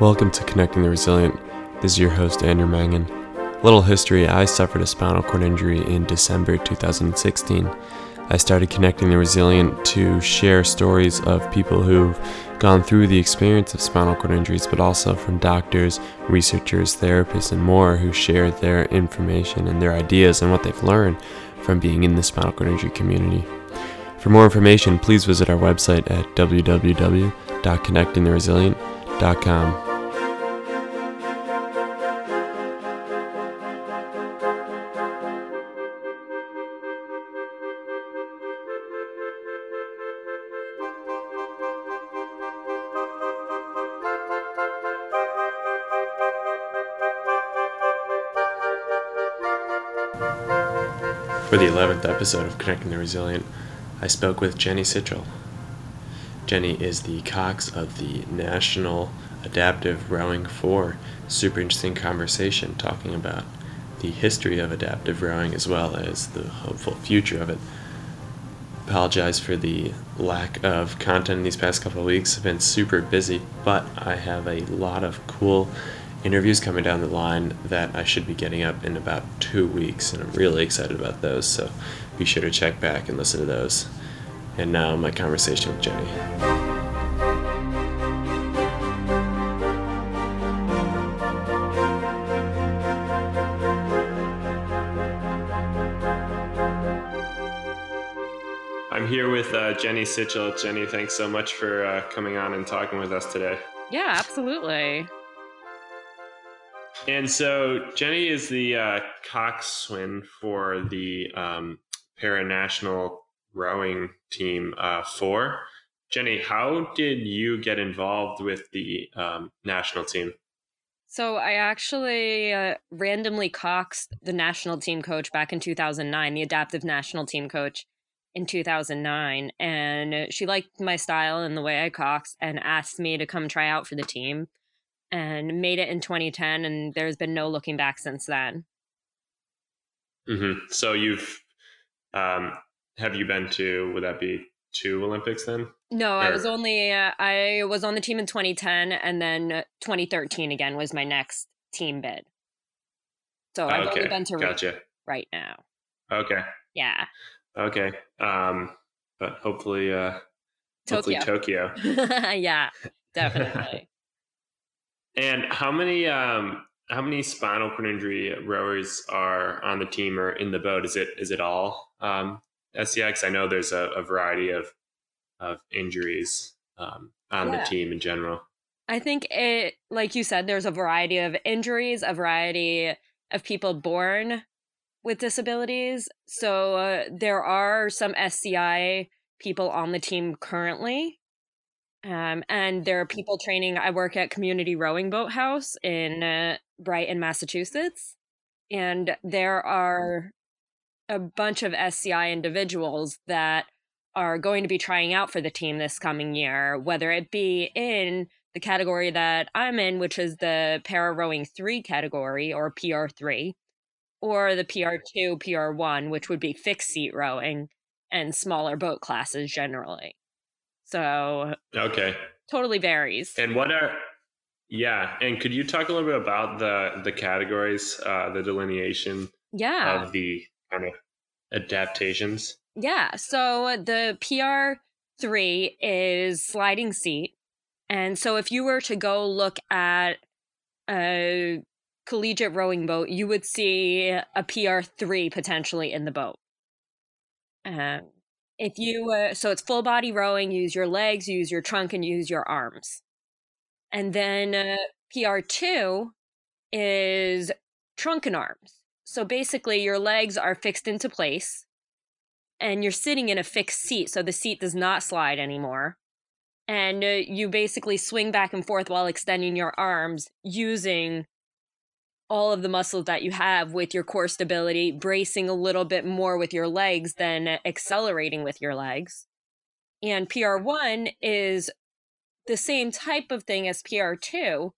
Welcome to Connecting the Resilient. This is your host, Andrew Mangan. Little history I suffered a spinal cord injury in December 2016. I started Connecting the Resilient to share stories of people who've gone through the experience of spinal cord injuries, but also from doctors, researchers, therapists, and more who share their information and their ideas and what they've learned from being in the spinal cord injury community. For more information, please visit our website at www.connectingtheresilient.com. For the 11th episode of Connecting the Resilient, I spoke with Jenny Sichel. Jenny is the Cox of the National Adaptive Rowing 4. Super interesting conversation talking about the history of adaptive rowing as well as the hopeful future of it. Apologize for the lack of content in these past couple of weeks. I've been super busy, but I have a lot of cool interviews coming down the line that I should be getting up in about two weeks, and I'm really excited about those. So be sure to check back and listen to those. And now, my conversation with Jenny. I'm here with uh, Jenny Sichel. Jenny, thanks so much for uh, coming on and talking with us today. Yeah, absolutely. And so Jenny is the uh, coxswain for the um, paranational rowing team uh, four. Jenny, how did you get involved with the um, national team? So I actually uh, randomly coxed the national team coach back in 2009, the adaptive national team coach in 2009, and she liked my style and the way I coxed and asked me to come try out for the team and made it in 2010 and there's been no looking back since then mm-hmm. so you've um, have you been to would that be two olympics then no or? i was only uh, i was on the team in 2010 and then 2013 again was my next team bid so i've okay. only been to gotcha. right now okay yeah okay um but hopefully uh Tokyo. hopefully tokyo yeah definitely and how many um, how many spinal cord injury rowers are on the team or in the boat? Is it is it all um, SCX? I know there's a, a variety of of injuries um, on yeah. the team in general. I think it, like you said, there's a variety of injuries, a variety of people born with disabilities. So uh, there are some SCI people on the team currently. Um, and there are people training. I work at Community Rowing Boat House in uh, Brighton, Massachusetts, and there are a bunch of SCI individuals that are going to be trying out for the team this coming year, whether it be in the category that I'm in, which is the para rowing three category or PR3, or the PR2, PR1, which would be fixed seat rowing and smaller boat classes generally. So okay, totally varies. And what are yeah? And could you talk a little bit about the the categories, uh, the delineation, yeah, of the kind of adaptations? Yeah. So the PR three is sliding seat, and so if you were to go look at a collegiate rowing boat, you would see a PR three potentially in the boat. Um, if you uh, so it's full body rowing use your legs use your trunk and use your arms. And then uh, pr2 is trunk and arms. So basically your legs are fixed into place and you're sitting in a fixed seat so the seat does not slide anymore. And uh, you basically swing back and forth while extending your arms using all of the muscles that you have with your core stability, bracing a little bit more with your legs than accelerating with your legs. And PR1 is the same type of thing as PR2,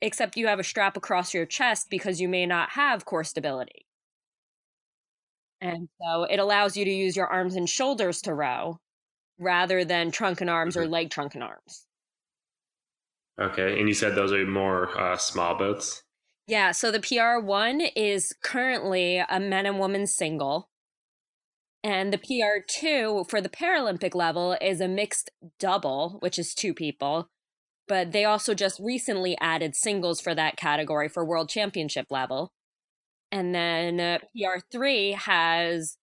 except you have a strap across your chest because you may not have core stability. And so it allows you to use your arms and shoulders to row rather than trunk and arms or mm-hmm. leg trunk and arms. Okay, and you said those are more uh, small boats. Yeah, so the PR1 is currently a men and women single. And the PR2 for the Paralympic level is a mixed double, which is two people. But they also just recently added singles for that category for World Championship level. And then uh, PR3 has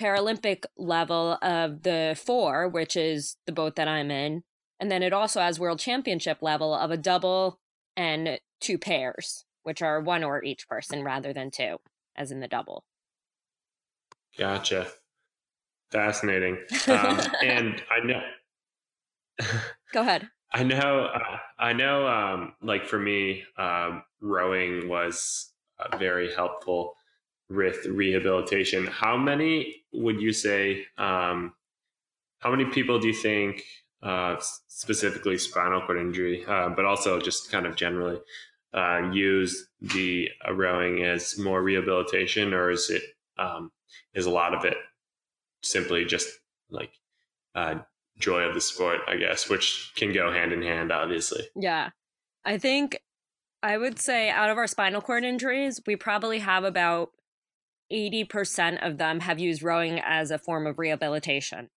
Paralympic level of the four, which is the boat that I'm in. And then it also has World Championship level of a double and two pairs, which are one or each person rather than two, as in the double. Gotcha. Fascinating. Um, and I know. Go ahead. I know. Uh, I know. Um, like for me, um, rowing was uh, very helpful with rehabilitation. How many would you say? Um, how many people do you think, uh, specifically spinal cord injury, uh, but also just kind of generally, uh, use the rowing as more rehabilitation, or is it um, is a lot of it simply just like uh, joy of the sport, I guess, which can go hand in hand, obviously. Yeah. I think I would say out of our spinal cord injuries, we probably have about 80% of them have used rowing as a form of rehabilitation.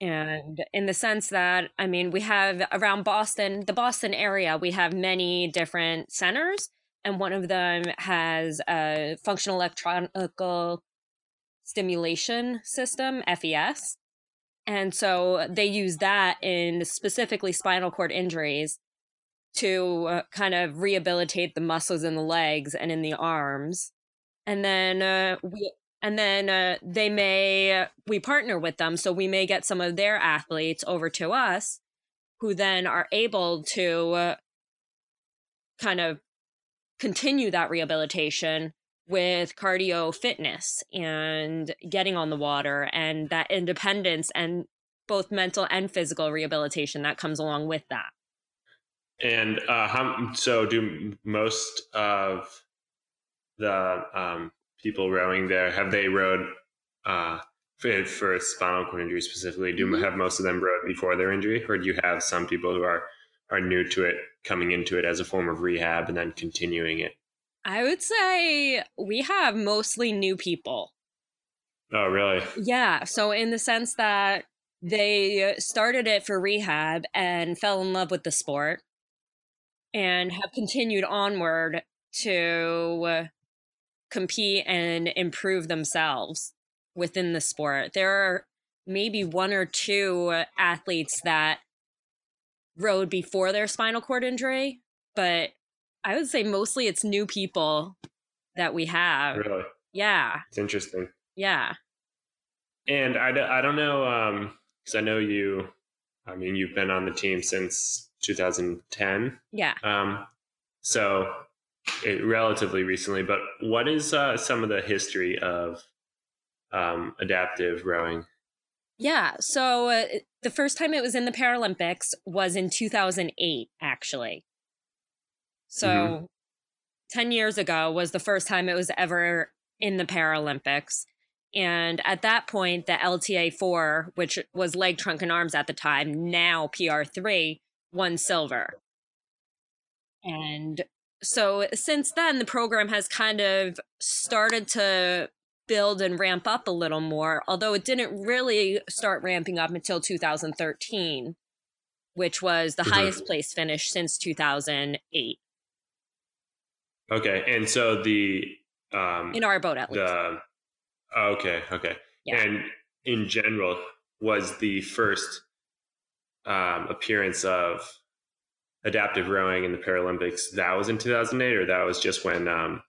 And in the sense that, I mean, we have around Boston, the Boston area, we have many different centers, and one of them has a functional electrical stimulation system, FES. And so they use that in specifically spinal cord injuries to uh, kind of rehabilitate the muscles in the legs and in the arms. And then uh, we and then uh, they may we partner with them so we may get some of their athletes over to us who then are able to uh, kind of continue that rehabilitation with cardio fitness and getting on the water and that independence and both mental and physical rehabilitation that comes along with that. And uh, how, so do most of the um, people rowing there have they rowed uh, for, for, spinal cord injury specifically? Do mm-hmm. have most of them rowed before their injury, or do you have some people who are are new to it coming into it as a form of rehab and then continuing it? I would say we have mostly new people. Oh, really? Yeah. So, in the sense that they started it for rehab and fell in love with the sport and have continued onward to compete and improve themselves within the sport. There are maybe one or two athletes that rowed before their spinal cord injury, but I would say mostly it's new people that we have. Really? Yeah. It's interesting. Yeah. And I, I don't know, because um, I know you, I mean, you've been on the team since 2010. Yeah. Um, so relatively recently, but what is uh, some of the history of um, adaptive rowing? Yeah. So uh, the first time it was in the Paralympics was in 2008, actually. So mm-hmm. 10 years ago was the first time it was ever in the Paralympics. And at that point, the LTA4, which was leg, trunk, and arms at the time, now PR3, won silver. And so since then, the program has kind of started to build and ramp up a little more, although it didn't really start ramping up until 2013, which was the mm-hmm. highest place finish since 2008. Okay, and so the um, in our boat at least. The, okay, okay, yeah. and in general, was the first um, appearance of adaptive rowing in the Paralympics that was in 2008, or that was just when um,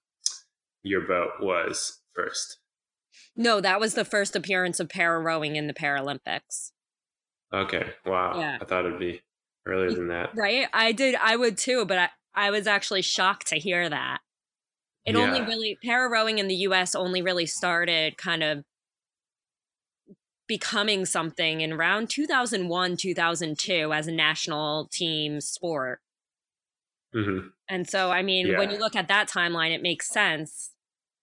your boat was first? No, that was the first appearance of para rowing in the Paralympics. Okay, wow. Yeah. I thought it'd be earlier than that. Right? I did. I would too, but I, I was actually shocked to hear that. It yeah. only really para rowing in the US only really started kind of becoming something in around 2001 2002 as a national team sport mm-hmm. and so i mean yeah. when you look at that timeline it makes sense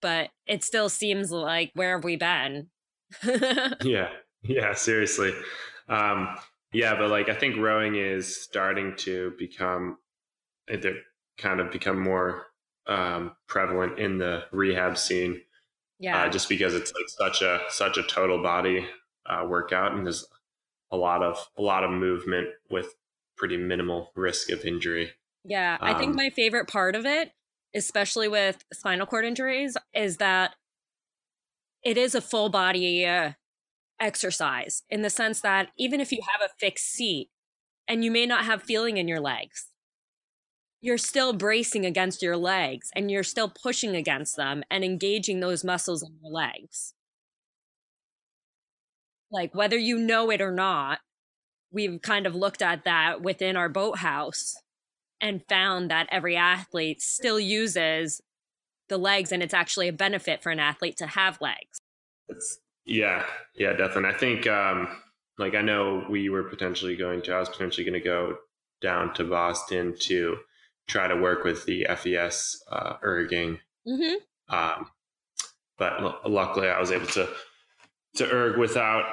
but it still seems like where have we been yeah yeah seriously um, Yeah, but like I think rowing is starting to become, they're kind of become more um, prevalent in the rehab scene. Yeah. Uh, just because it's like such a such a total body uh, workout, and there's a lot of a lot of movement with pretty minimal risk of injury. Yeah, I think Um, my favorite part of it, especially with spinal cord injuries, is that it is a full body uh, exercise in the sense that even if you have a fixed seat and you may not have feeling in your legs, you're still bracing against your legs and you're still pushing against them and engaging those muscles in your legs. Like whether you know it or not, we've kind of looked at that within our boathouse and found that every athlete still uses the legs and it's actually a benefit for an athlete to have legs. It's, yeah, yeah, definitely. I think, um, like, I know we were potentially going to, I was potentially going to go down to Boston to try to work with the FES uh, erging. Mm-hmm. Um, but l- luckily, I was able to to erg without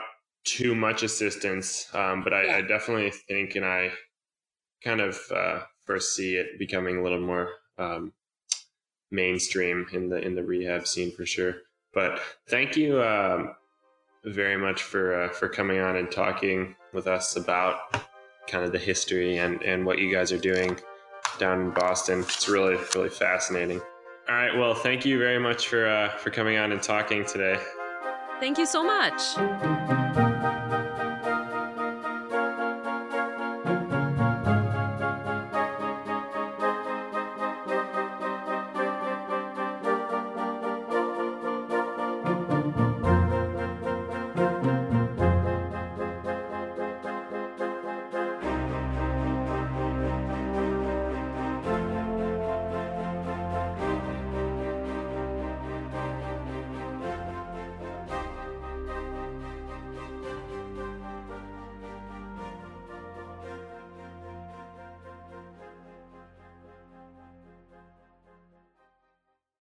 too much assistance. Um, but I, Yeah. I definitely think, and I kind of uh, first see it becoming a little more um, mainstream in the in the rehab scene for sure. But thank you um, very much for uh, for coming on and talking with us about kind of the history and and what you guys are doing down in Boston. It's really really fascinating. All right, well, thank you very much for uh, for coming on and talking today. Thank you so much.